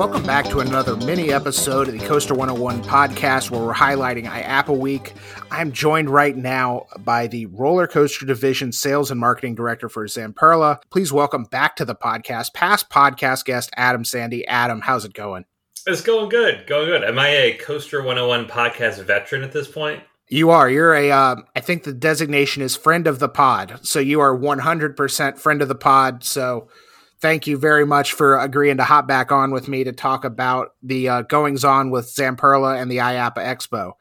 Welcome back to another mini episode of the Coaster 101 podcast where we're highlighting IAAPA Week. I'm joined right now by the Roller Coaster Division Sales and Marketing Director for Zamperla. Please welcome back to the podcast, past podcast guest Adam Sandy. Adam, how's it going? It's going good, going good. Am I a Coaster 101 podcast veteran at this point? You are. You're a. Uh, I think the designation is friend of the pod. So you are 100% friend of the pod. So thank you very much for agreeing to hop back on with me to talk about the uh, goings on with Zamperla and the IAAPA Expo.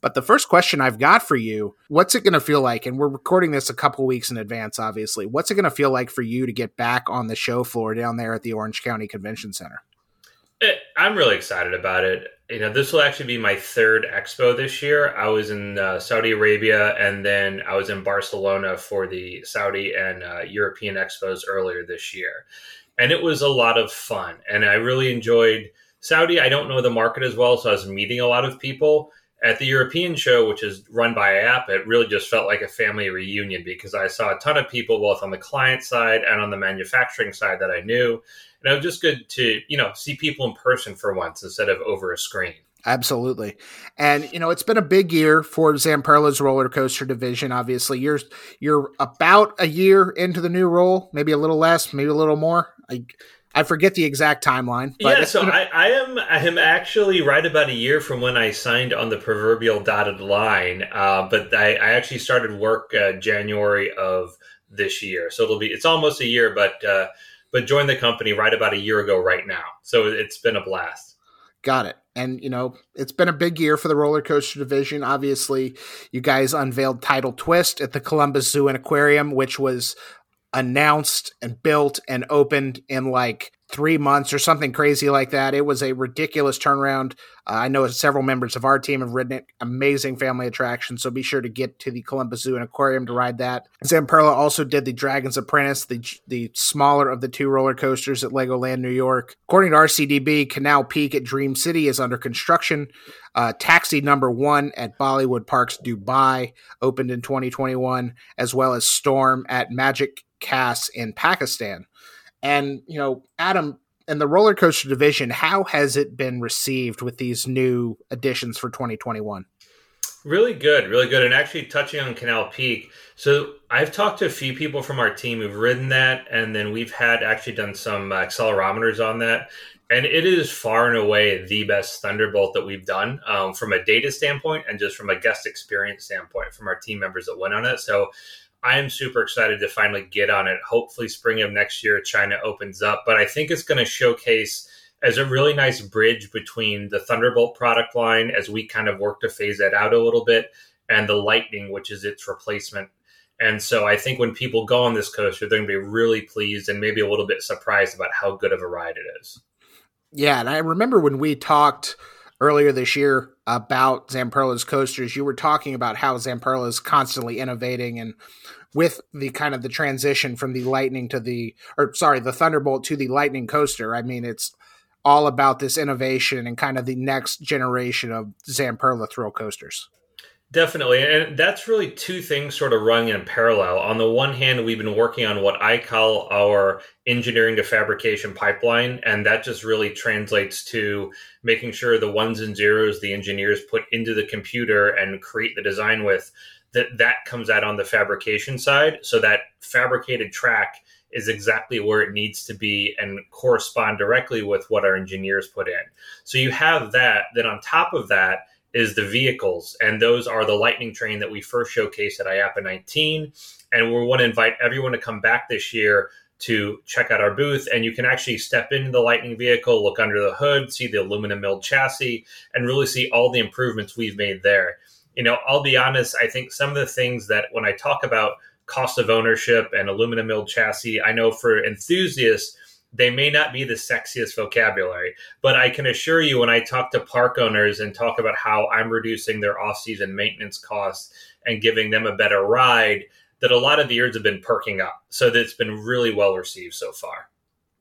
But the first question I've got for you, what's it going to feel like? And we're recording this a couple weeks in advance, obviously. What's it going to feel like for you to get back on the show floor down there at the Orange County Convention Center? Eh, I'm really excited about it. You know, this will actually be my third expo this year. I was in uh, Saudi Arabia and then I was in Barcelona for the Saudi and uh, European expos earlier this year. And it was a lot of fun. And I really enjoyed Saudi. I don't know the market as well, so I was meeting a lot of people. At the European show, which is run by app, it really just felt like a family reunion because I saw a ton of people both on the client side and on the manufacturing side that I knew and it was just good to you know see people in person for once instead of over a screen. Absolutely. And you know, it's been a big year for Zamperla's roller coaster division. Obviously, you're you're about a year into the new role, maybe a little less, maybe a little more. I I forget the exact timeline. yeah, so I, I am I am actually right about a year from when I signed on the proverbial dotted line. Uh, but I, I actually started work uh, January of this year, so it'll be it's almost a year, but. Uh, but joined the company right about a year ago right now. So it's been a blast. Got it. And, you know, it's been a big year for the roller coaster division. Obviously, you guys unveiled Tidal Twist at the Columbus Zoo and Aquarium, which was announced and built and opened in like three months or something crazy like that. It was a ridiculous turnaround. Uh, I know several members of our team have ridden it. Amazing family attraction. So be sure to get to the Columbus Zoo and Aquarium to ride that. Zamperla also did the Dragon's Apprentice, the the smaller of the two roller coasters at Legoland New York. According to RCDB, Canal Peak at Dream City is under construction. Uh, Taxi number one at Bollywood Parks Dubai opened in 2021, as well as Storm at Magic Cas in Pakistan. And, you know, Adam, in the roller coaster division, how has it been received with these new additions for 2021? Really good, really good. And actually, touching on Canal Peak, so I've talked to a few people from our team who've ridden that, and then we've had actually done some accelerometers on that. And it is far and away the best Thunderbolt that we've done um, from a data standpoint and just from a guest experience standpoint from our team members that went on it. So I am super excited to finally get on it. Hopefully, spring of next year, China opens up. But I think it's going to showcase as a really nice bridge between the Thunderbolt product line as we kind of work to phase that out a little bit and the Lightning, which is its replacement. And so I think when people go on this coaster, they're going to be really pleased and maybe a little bit surprised about how good of a ride it is. Yeah. And I remember when we talked earlier this year about Zamperla's coasters, you were talking about how Zamperla is constantly innovating and with the kind of the transition from the lightning to the or sorry the thunderbolt to the lightning coaster. I mean it's all about this innovation and kind of the next generation of zamperla thrill coasters definitely and that's really two things sort of running in parallel. On the one hand we've been working on what i call our engineering to fabrication pipeline and that just really translates to making sure the ones and zeros the engineers put into the computer and create the design with that that comes out on the fabrication side. So that fabricated track is exactly where it needs to be and correspond directly with what our engineers put in. So you have that. Then on top of that is the vehicles and those are the lightning train that we first showcased at IAAPA 19 and we want to invite everyone to come back this year to check out our booth and you can actually step into the lightning vehicle look under the hood see the aluminum milled chassis and really see all the improvements we've made there. You know, I'll be honest, I think some of the things that when I talk about cost of ownership and aluminum milled chassis, I know for enthusiasts, they may not be the sexiest vocabulary, but I can assure you when I talk to park owners and talk about how I'm reducing their off season maintenance costs and giving them a better ride, that a lot of the ears have been perking up. So that's been really well received so far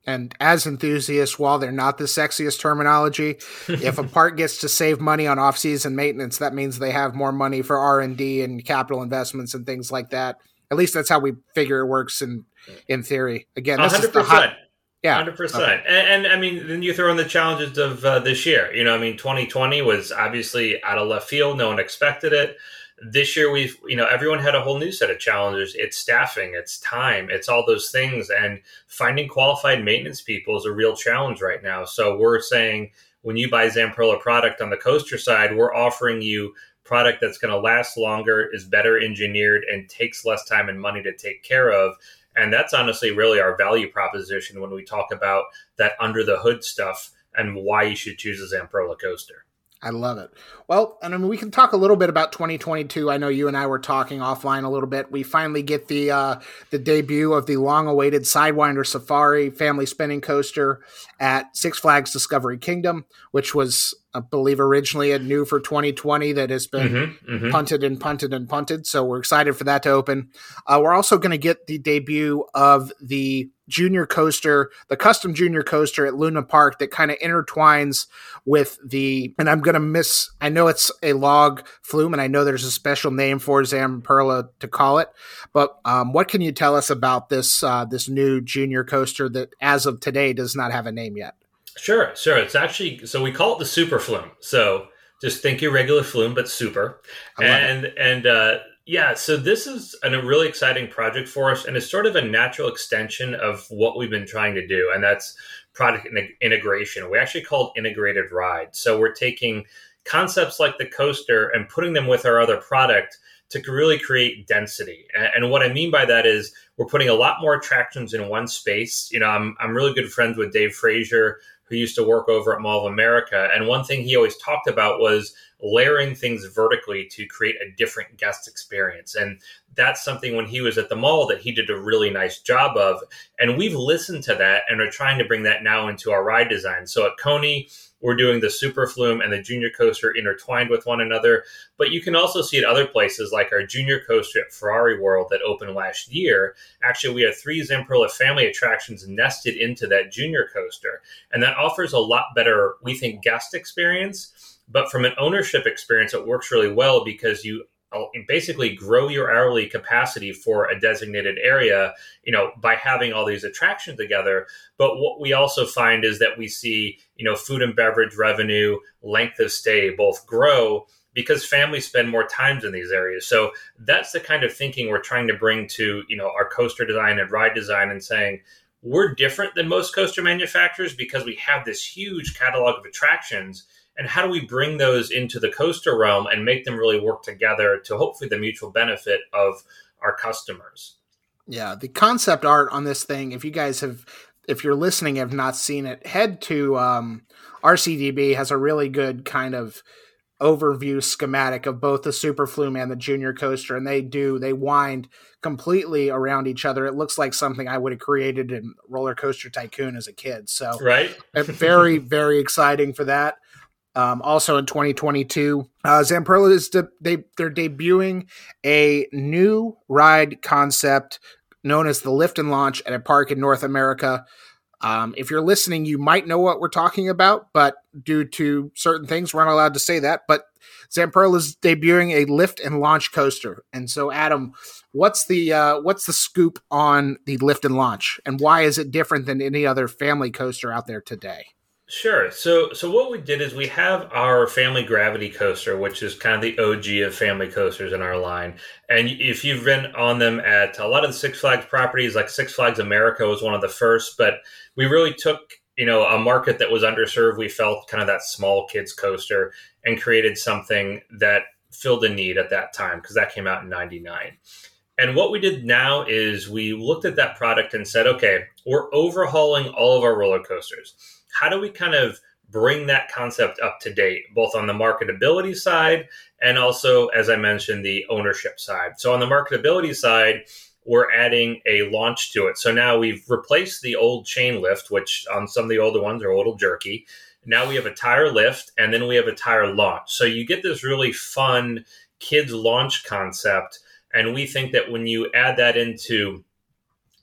and as enthusiasts, while they're not the sexiest terminology, if a park gets to save money on off-season maintenance, that means they have more money for R and D and capital investments and things like that. At least that's how we figure it works in in theory. Again, this 100%. is the hot, yeah, hundred percent. And, and, I mean, then you throw in the challenges of uh, this year. You know, I mean, twenty twenty was obviously out of left field. No one expected it. This year, we've you know everyone had a whole new set of challenges. It's staffing, it's time, it's all those things, and finding qualified maintenance people is a real challenge right now. So we're saying when you buy Zamperla product on the coaster side, we're offering you product that's going to last longer, is better engineered, and takes less time and money to take care of and that's honestly really our value proposition when we talk about that under the hood stuff and why you should choose a Zamperla coaster. I love it. Well, and I mean, we can talk a little bit about 2022. I know you and I were talking offline a little bit. We finally get the uh, the debut of the long-awaited Sidewinder Safari family spinning coaster at Six Flags Discovery Kingdom, which was, I believe, originally a new for 2020 that has been mm-hmm, mm-hmm. punted and punted and punted. So we're excited for that to open. Uh, we're also going to get the debut of the junior coaster, the custom junior coaster at Luna Park that kind of intertwines with the, and I'm going to miss, I know it's a log flume and I know there's a special name for Zamperla to call it, but um, what can you tell us about this, uh, this new junior coaster that as of today does not have a name yet? Sure, sure. It's actually, so we call it the super flume. So just think your regular flume, but super. And, it. and, uh, yeah, so this is an, a really exciting project for us, and it's sort of a natural extension of what we've been trying to do, and that's product in- integration. We actually call it integrated ride. So we're taking concepts like the coaster and putting them with our other product to really create density. And, and what I mean by that is we're putting a lot more attractions in one space. You know, I'm I'm really good friends with Dave Frazier, who used to work over at Mall of America, and one thing he always talked about was layering things vertically to create a different guest experience. And that's something when he was at the mall that he did a really nice job of. And we've listened to that and are trying to bring that now into our ride design. So at Coney, we're doing the super flume and the junior coaster intertwined with one another. But you can also see it other places like our junior coaster at Ferrari World that opened last year. Actually, we have three Zamperla family attractions nested into that junior coaster. And that offers a lot better, we think, guest experience but from an ownership experience, it works really well because you Oh, basically grow your hourly capacity for a designated area you know by having all these attractions together. But what we also find is that we see you know food and beverage revenue length of stay both grow because families spend more times in these areas. So that's the kind of thinking we're trying to bring to you know our coaster design and ride design and saying we're different than most coaster manufacturers because we have this huge catalog of attractions and how do we bring those into the coaster realm and make them really work together to hopefully the mutual benefit of our customers? Yeah the concept art on this thing if you guys have if you're listening have not seen it head to um, rcdb has a really good kind of overview schematic of both the super flume and the junior coaster and they do they wind completely around each other. It looks like something i would have created in roller coaster tycoon as a kid so right. very very exciting for that um, also in 2022, uh, Zamperla is de- they they're debuting a new ride concept known as the Lift and Launch at a park in North America. Um, if you're listening, you might know what we're talking about, but due to certain things, we're not allowed to say that. But Zamperla is debuting a lift and launch coaster, and so Adam, what's the uh, what's the scoop on the lift and launch, and why is it different than any other family coaster out there today? Sure. So, so what we did is we have our family gravity coaster, which is kind of the OG of family coasters in our line. And if you've been on them at a lot of the Six Flags properties, like Six Flags America was one of the first, but we really took you know a market that was underserved. We felt kind of that small kids coaster and created something that filled a need at that time because that came out in '99. And what we did now is we looked at that product and said, okay, we're overhauling all of our roller coasters how do we kind of bring that concept up to date, both on the marketability side and also, as I mentioned, the ownership side? So, on the marketability side, we're adding a launch to it. So now we've replaced the old chain lift, which on some of the older ones are a little jerky. Now we have a tire lift and then we have a tire launch. So you get this really fun kids launch concept. And we think that when you add that into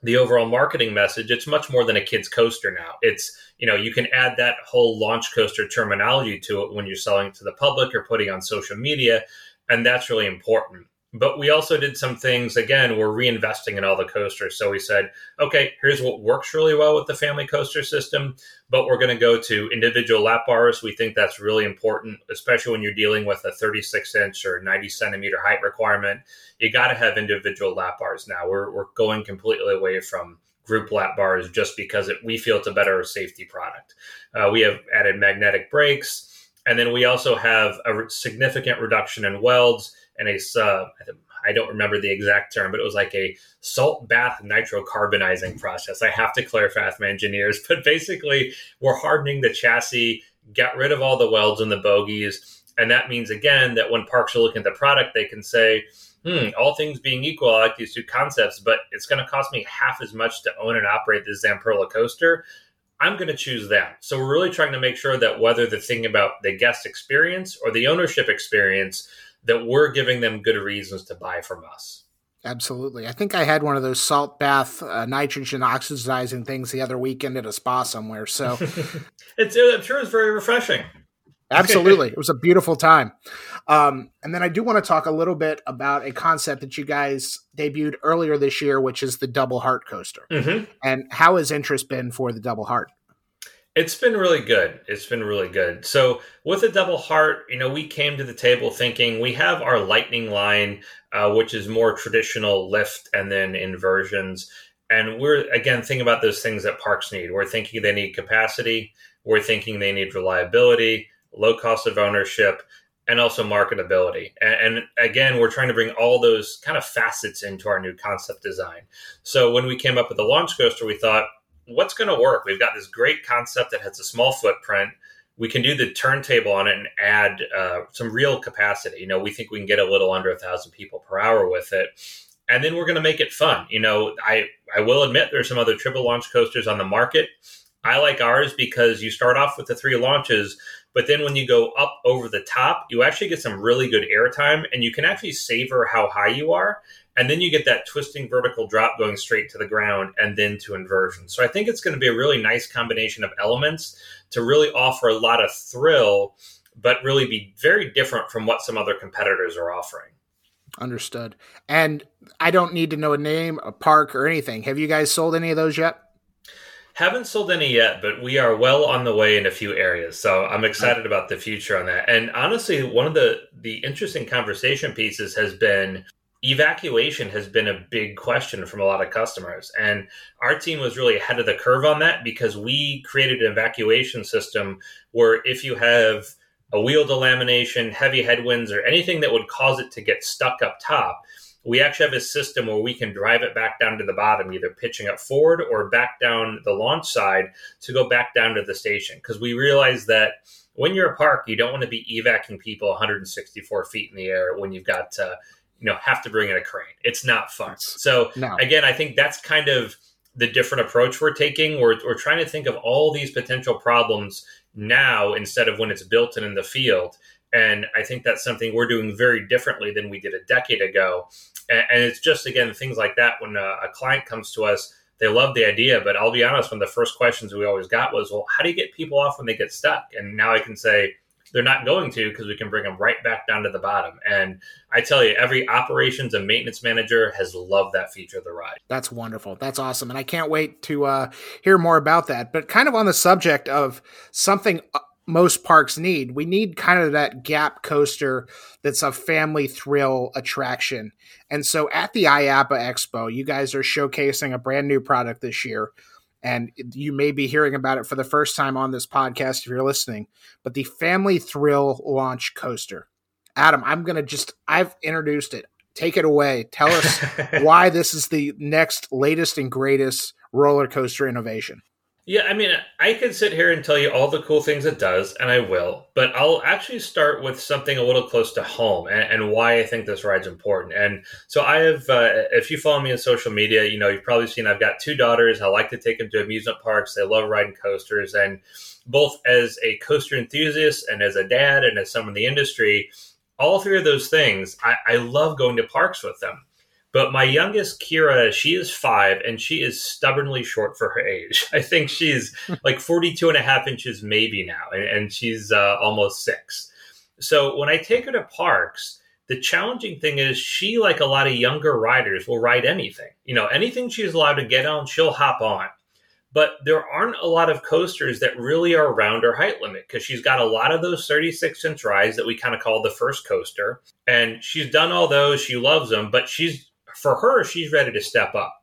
the overall marketing message, it's much more than a kid's coaster now. It's, you know, you can add that whole launch coaster terminology to it when you're selling to the public or putting on social media. And that's really important. But we also did some things again we're reinvesting in all the coasters. So we said okay here's what works really well with the family coaster system but we're going to go to individual lap bars. We think that's really important especially when you're dealing with a 36 inch or 90 centimeter height requirement. You got to have individual lap bars now. We're, we're going completely away from group lap bars just because it, we feel it's a better safety product. Uh, we have added magnetic brakes and then we also have a significant reduction in welds and a uh, I don't remember the exact term, but it was like a salt bath nitrocarbonizing process. I have to clarify with my engineers, but basically, we're hardening the chassis, get rid of all the welds and the bogies. And that means, again, that when parks are looking at the product, they can say, hmm, all things being equal, I like these two concepts, but it's going to cost me half as much to own and operate the Zamperla coaster. I'm going to choose them. So we're really trying to make sure that whether the thing about the guest experience or the ownership experience, that we're giving them good reasons to buy from us. Absolutely. I think I had one of those salt bath uh, nitrogen oxidizing things the other weekend at a spa somewhere. So it's, I'm sure it's very refreshing. Absolutely. it was a beautiful time. Um, and then I do want to talk a little bit about a concept that you guys debuted earlier this year, which is the double heart coaster. Mm-hmm. And how has interest been for the double heart? It's been really good. It's been really good. So with a double heart, you know, we came to the table thinking we have our lightning line, uh, which is more traditional lift and then inversions. And we're again thinking about those things that parks need. We're thinking they need capacity. We're thinking they need reliability, low cost of ownership, and also marketability. And, and, again, we're trying to bring all those kind of facets into our new concept design. So when we came up with the launch coaster, we thought what's going to work? We've got this great concept that has a small footprint. We can do the turntable on it and add uh, some real capacity. You know, we think we can get a little under a thousand people per hour with it, and then we're going to make it fun. You know, I I will admit there's some other triple launch coasters on the market. I like ours because you start off with the three launches, but then when you go up over the top, you actually get some really good airtime, and you can actually savor how high you are and then you get that twisting vertical drop going straight to the ground and then to inversion. So I think it's going to be a really nice combination of elements to really offer a lot of thrill, but really be very different from what some other competitors are offering. Understood. And I don't need to know a name, a park, or anything. Have you guys sold any of those yet? Haven't sold any yet, but we are well on the way in a few areas. So I'm excited about the future on that. And honestly, one of the the interesting conversation pieces has been evacuation has been a big question from a lot of customers. And our team was really ahead of the curve on that because we created an evacuation system where if you have a wheel delamination heavy headwinds or anything that would cause it to get stuck up top we actually have a system where we can drive it back down to the bottom either pitching up forward or back down the launch side to go back down to the station. Because we realize that when you're a park you don't want to be evacuating people 164 feet in the air when you've got uh, you know have to bring in a crane. It's not fun. So no. again, I think that's kind of the different approach we're taking. We're, we're trying to think of all these potential problems now instead of when it's built and in the field. And I think that's something we're doing very differently than we did a decade ago. And, and it's just again things like that when a, a client comes to us they love the idea. But I'll be honest, one of the first questions we always got was, well, how do you get people off when they get stuck? And now I can say, they're not going to because we can bring them right back down to the bottom. And I tell you, every operations and maintenance manager has loved that feature of the ride. That's wonderful. That's awesome. And I can't wait to uh, hear more about that. But kind of on the subject of something uh, most parks need, we need kind of that gap coaster that's a family thrill attraction. And so at the IAAPA Expo, you guys are showcasing a brand new product this year and you may be hearing about it for the first time on this podcast if you're listening, but the Family Thrill Launch Coaster. Adam, I'm going to just, I've introduced it. Take it away. Tell us why this is the next latest and greatest roller coaster innovation. Yeah, I mean, I could sit here and tell you all the cool things it does, and I will, but I'll actually start with something a little close to home and, and why I think this ride's important. And so, I have, uh, if you follow me on social media, you know, you've probably seen I've got two daughters. I like to take them to amusement parks. They love riding coasters. And both as a coaster enthusiast and as a dad and as someone in the industry, all three of those things, I, I love going to parks with them. But my youngest, Kira, she is five and she is stubbornly short for her age. I think she's like 42 and a half inches maybe now, and, she's uh, almost six. So when I take her to parks, The challenging thing is she, like a lot of younger riders, will ride anything. You know, anything she's allowed to get on, she'll hop on. But there aren't a lot of coasters that really are around her height limit because she's got a lot of those 36 inch rides that we kind of call the first coaster. And she's done all those. She loves them, but she's, for her, she's ready to step up.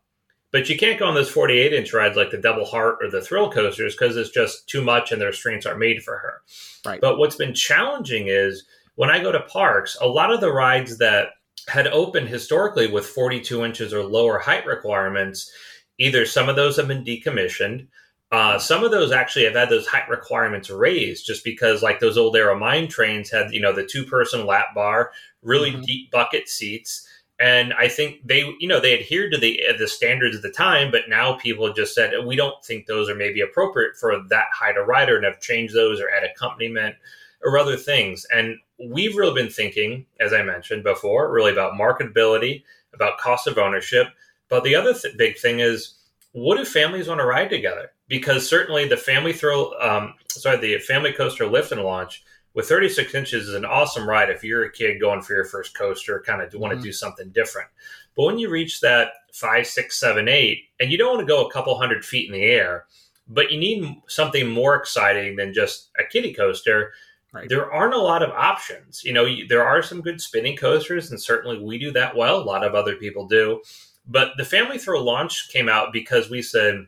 But you can't go on those 48 inch rides like the Double Heart or the Thrill coasters because it's just too much and their restraints aren't made for her. Right. But what's been challenging is when I go to parks, a lot of the rides that had opened historically with 42 inches or lower height requirements, either some of those have been decommissioned. Uh, some of those actually have had those height requirements raised just because, like those old Arrow Mine trains had, you know, the two person lap bar, really mm-hmm. deep bucket seats. And I think they, you know, they adhered to the the standards of the time, but now people just said we don't think those are maybe appropriate for that height of rider, and have changed those or add accompaniment or other things. And we've really been thinking, as I mentioned before, really about marketability, about cost of ownership. But the other th- big thing is, what do families want to ride together? Because certainly the family thrill, um, sorry, the family coaster lift and launch with 36 inches is an awesome ride if you're a kid going for your first coaster, kind of want to mm-hmm. do something different. But when you reach that five, six, seven, eight, and you don't want to go a couple hundred feet in the air, but you need something more exciting than just a kiddie coaster Right. There aren't a lot of options. You know, there are some good spinning coasters, and certainly we do that well. A lot of other people do. But the Family Thrill launch came out because we said,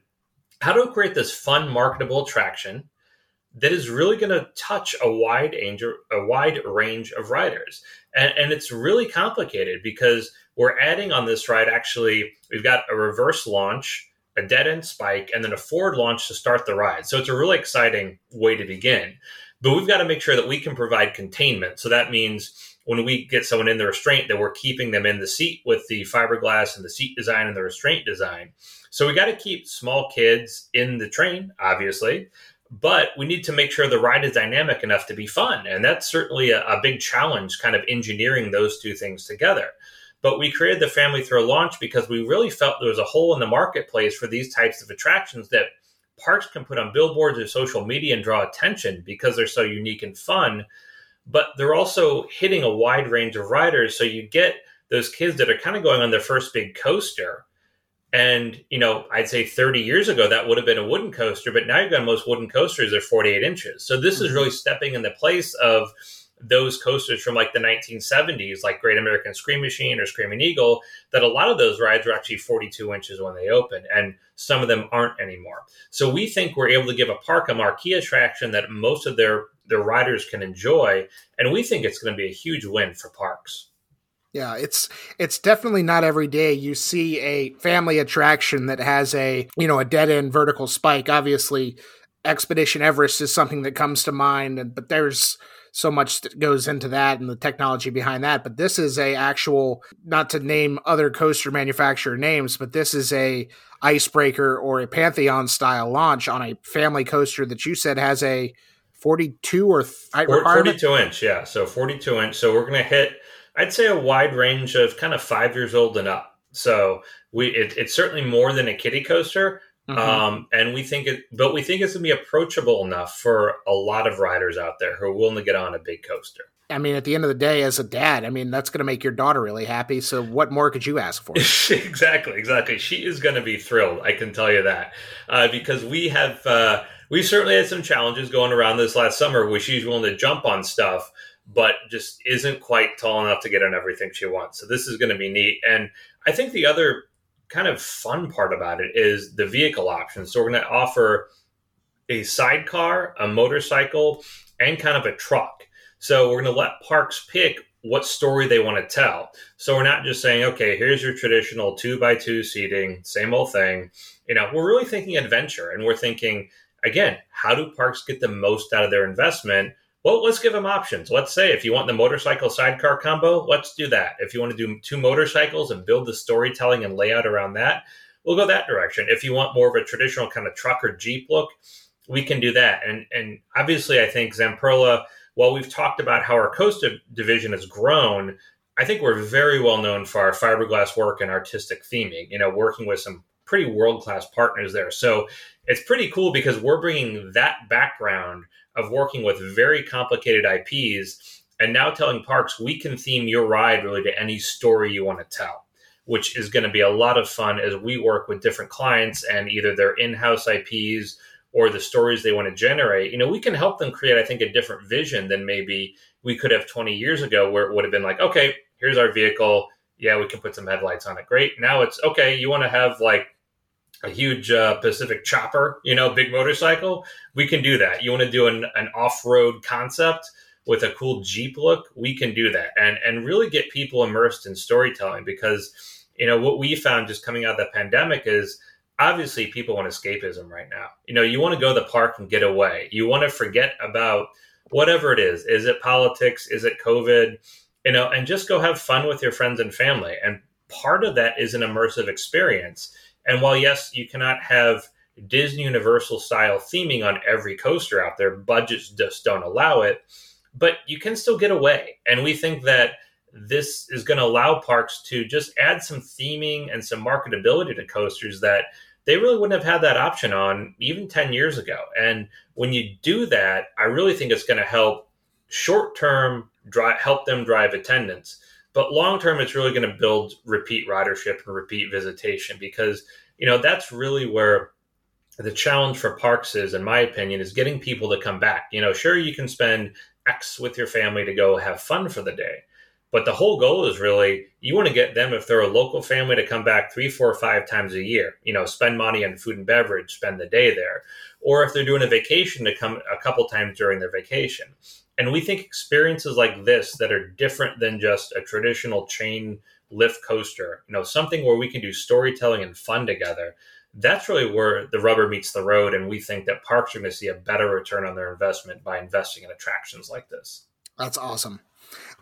how do we create this fun, marketable attraction that is really going to touch a wide range, a wide range of riders? And, and it's really complicated because we're adding on this ride. Actually, we've got a reverse launch, a dead end spike, and then a forward launch to start the ride. So it's a really exciting way to begin. But we've got to make sure that we can provide containment. So that means when we get someone in the restraint, that we're keeping them in the seat with the fiberglass and the seat design and the restraint design. So we got to keep small kids in the train, obviously, but we need to make sure the ride is dynamic enough to be fun. And that's certainly a, a big challenge, kind of engineering those two things together. But we created the Family Thrill launch because we really felt there was a hole in the marketplace for these types of attractions that parks can put on billboards or social media and draw attention because they're so unique and fun but they're also hitting a wide range of riders so you get those kids that are kind of going on their first big coaster and you know i'd say 30 years ago that would have been a wooden coaster but now you've got most wooden coasters are 48 inches so this mm-hmm. is really stepping in the place of those coasters from like the 1970s, like Great American Scream Machine or Screaming Eagle, that a lot of those rides were actually 42 inches when they opened, and some of them aren't anymore. So we think we're able to give a park a marquee attraction that most of their their riders can enjoy, and we think it's going to be a huge win for parks. Yeah, it's it's definitely not every day you see a family attraction that has a you know a dead end vertical spike. Obviously, Expedition Everest is something that comes to mind, but there's so much that goes into that and the technology behind that. But this is a actual, not to name other coaster manufacturer names, but this is a icebreaker or a Pantheon style launch on a family coaster that you said has a 42 or th- 42 inch, yeah. So 42 inch. So we're going to hit, I'd say, a wide range of kind of five years old and up. So we it, it's certainly more than a kiddie coaster, Mm-hmm. Um, and we think it, but we think it's going to be approachable enough for a lot of riders out there who are willing to get on a big coaster. I mean, at the end of the day, as a dad, I mean, that's going to make your daughter really happy. So, what more could you ask for? exactly, exactly. She is going to be thrilled. I can tell you that uh, because we have uh, we certainly had some challenges going around this last summer where she's willing to jump on stuff, but just isn't quite tall enough to get on everything she wants. So, this is going to be neat. And I think the other kind of fun part about it is the vehicle options. So we're going to offer a sidecar, a motorcycle, and kind of a truck. So we're going to let parks pick what story they want to tell. So we're not just saying, okay, here's your traditional two by two seating, same old thing. You know, we're really thinking adventure and we're thinking, again, how do parks get the most out of their investment well, let's give them options. Let's say if you want the motorcycle sidecar combo, let's do that. If you want to do two motorcycles and build the storytelling and layout around that, we'll go that direction. If you want more of a traditional kind of truck or Jeep look, we can do that. And and obviously, I think Zamperla, while we've talked about how our coast division has grown, I think we're very well known for our fiberglass work and artistic theming. You know, working with some pretty world class partners there. So it's pretty cool because we're bringing that background of working with very complicated IPs And now telling parks, we can theme your ride really to any story you want to tell, which is going to be a lot of fun as we work with different clients and either their in house IPs or the stories they want to generate. You know, we can help them create, I think, a different vision than maybe we could have 20 years ago, where it would have been like, okay, here's our vehicle. Yeah, we can put some headlights on it. Great. Now it's okay. You want to have like a huge uh, Pacific chopper, you know, big motorcycle, we can do that. You want to do an, an off road concept with a cool Jeep look, we can do that and, and really get people immersed in storytelling because, you know, what we found just coming out of the pandemic is obviously people want escapism right now. You know, you want to go to the park and get away. You want to forget about whatever it is. Is it politics? Is it COVID? You know, and just go have fun with your friends and family. And part of that is an immersive experience and while, yes, you cannot have Disney Universal style theming on every coaster out there, budgets just don't allow it, but you can still get away. And we think that this is going to allow parks to just add some theming and some marketability to coasters that they really wouldn't have had that option on even 10 years ago. And when you do that, I really think it's going to help short term drive, help them drive attendance. But long term, it's really going to build repeat ridership and repeat visitation because, you know, that's really where the challenge for parks is, in my opinion, is getting people to come back. You know, sure, you can spend X with your family to go have fun for the day. But the whole goal is really you want to get them, if they're a local family, to come back three, four, five times a year. You know, spend money on food and beverage, spend the day there. Or if they're doing a vacation, to come a couple times during their vacation. And we think experiences like this that are different than just a traditional chain lift coaster, you know, something where we can do storytelling and fun together. That's really where the rubber meets the road. And we think that parks are going to see a better return on their investment by investing in attractions like this. That's awesome.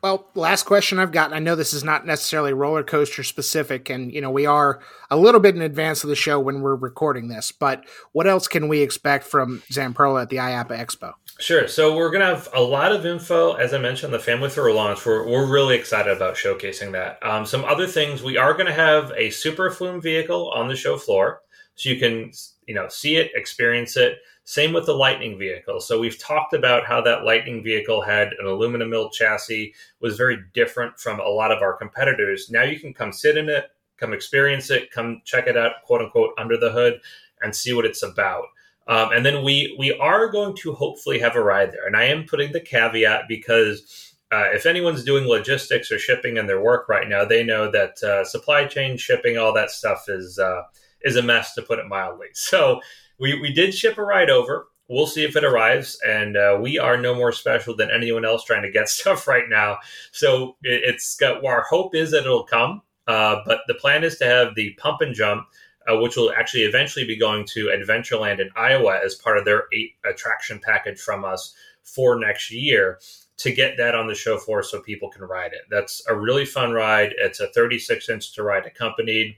Well, last question I've got. I know this is not necessarily roller coaster specific, and you know we are a little bit in advance of the show when we're recording this. But what else can we expect from Zamperla at the IAAPA Expo? Sure. So we're going to have a lot of info, as I mentioned, the Family Thrill launch. We're, we're really excited about showcasing that. Um, some other things, we are going to have a super flume vehicle on the show floor. So you can, you know, see it, experience it. Same with the Lightning vehicle. So we've talked about how that Lightning vehicle had an aluminum milled chassis, was very different from a lot of our competitors. Now you can come sit in it, come experience it, come check it out, quote unquote, under the hood, and see what it's about. Um, and then we we are going to hopefully have a ride there. And I am putting the caveat because uh, if anyone's doing logistics or shipping in their work right now, they know that uh, supply chain shipping, all that stuff is uh, is a mess to put it mildly. So we we did ship a ride over. We'll see if it arrives, and uh, we are no more special than anyone else trying to get stuff right now. So it, has got. Our hope is that it'll come, uh, but the plan is to have the pump and jump uh, which will actually eventually be going to Adventureland in Iowa as part of their eight attraction package from us for next year to get that on the show floor so people can ride it. That's a really fun ride. It's a 36 inch to ride accompanied.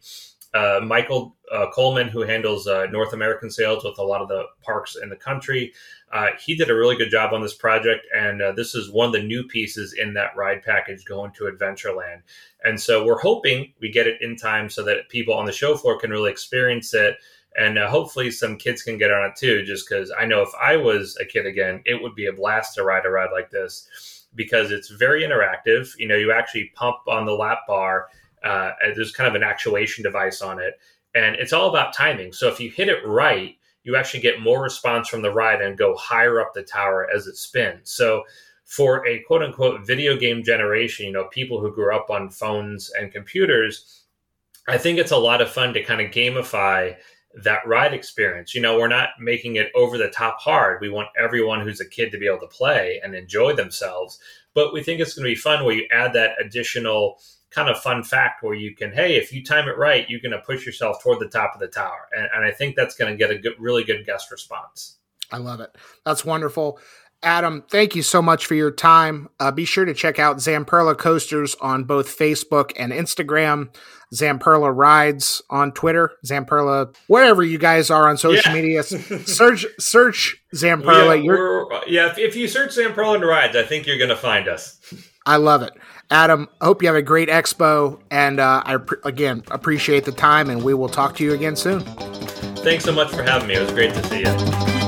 Uh, Michael uh, Coleman, who handles uh, North American sales with a lot of the parks in the country, uh, he did a really good job on this project. And uh, this is one of the new pieces in that ride package going to Adventureland. And so we're hoping we get it in time so that people on the show floor can really experience it. And uh, hopefully some kids can get on it too, just because I know if I was a kid again, it would be a blast to ride a ride like this because it's very interactive. You know, you actually pump on the lap bar, uh, there's kind of an actuation device on it, and it's all about timing. So if you hit it right, you actually get more response from the ride and go higher up the tower as it spins. So for a quote unquote video game generation, you know, people who grew up on phones and computers, I think it's a lot of fun to kind of gamify that ride experience. You know, we're not making it over the top hard. We want everyone who's a kid to be able to play and enjoy themselves. But we think it's going to be fun where you add that additional kind of fun fact where you can, hey, if you time it right, you're going to push yourself toward the top of the tower. And, and I think that's going to get a good, really good guest response. I love it. That's wonderful. Adam, thank you so much for your time. Uh, be sure to check out Zamperla Coasters on both Facebook and Instagram, Zamperla Rides on Twitter, Zamperla, wherever you guys are on social yeah. media. search search Zamperla. Yeah, yeah if, if, you search Zamperla and Rides, I think you're going to find us. I love it. Adam, I hope you have a great expo. And uh, I, again, appreciate the time, and we will talk to you again soon. Thanks so much for having me. It was great to see you.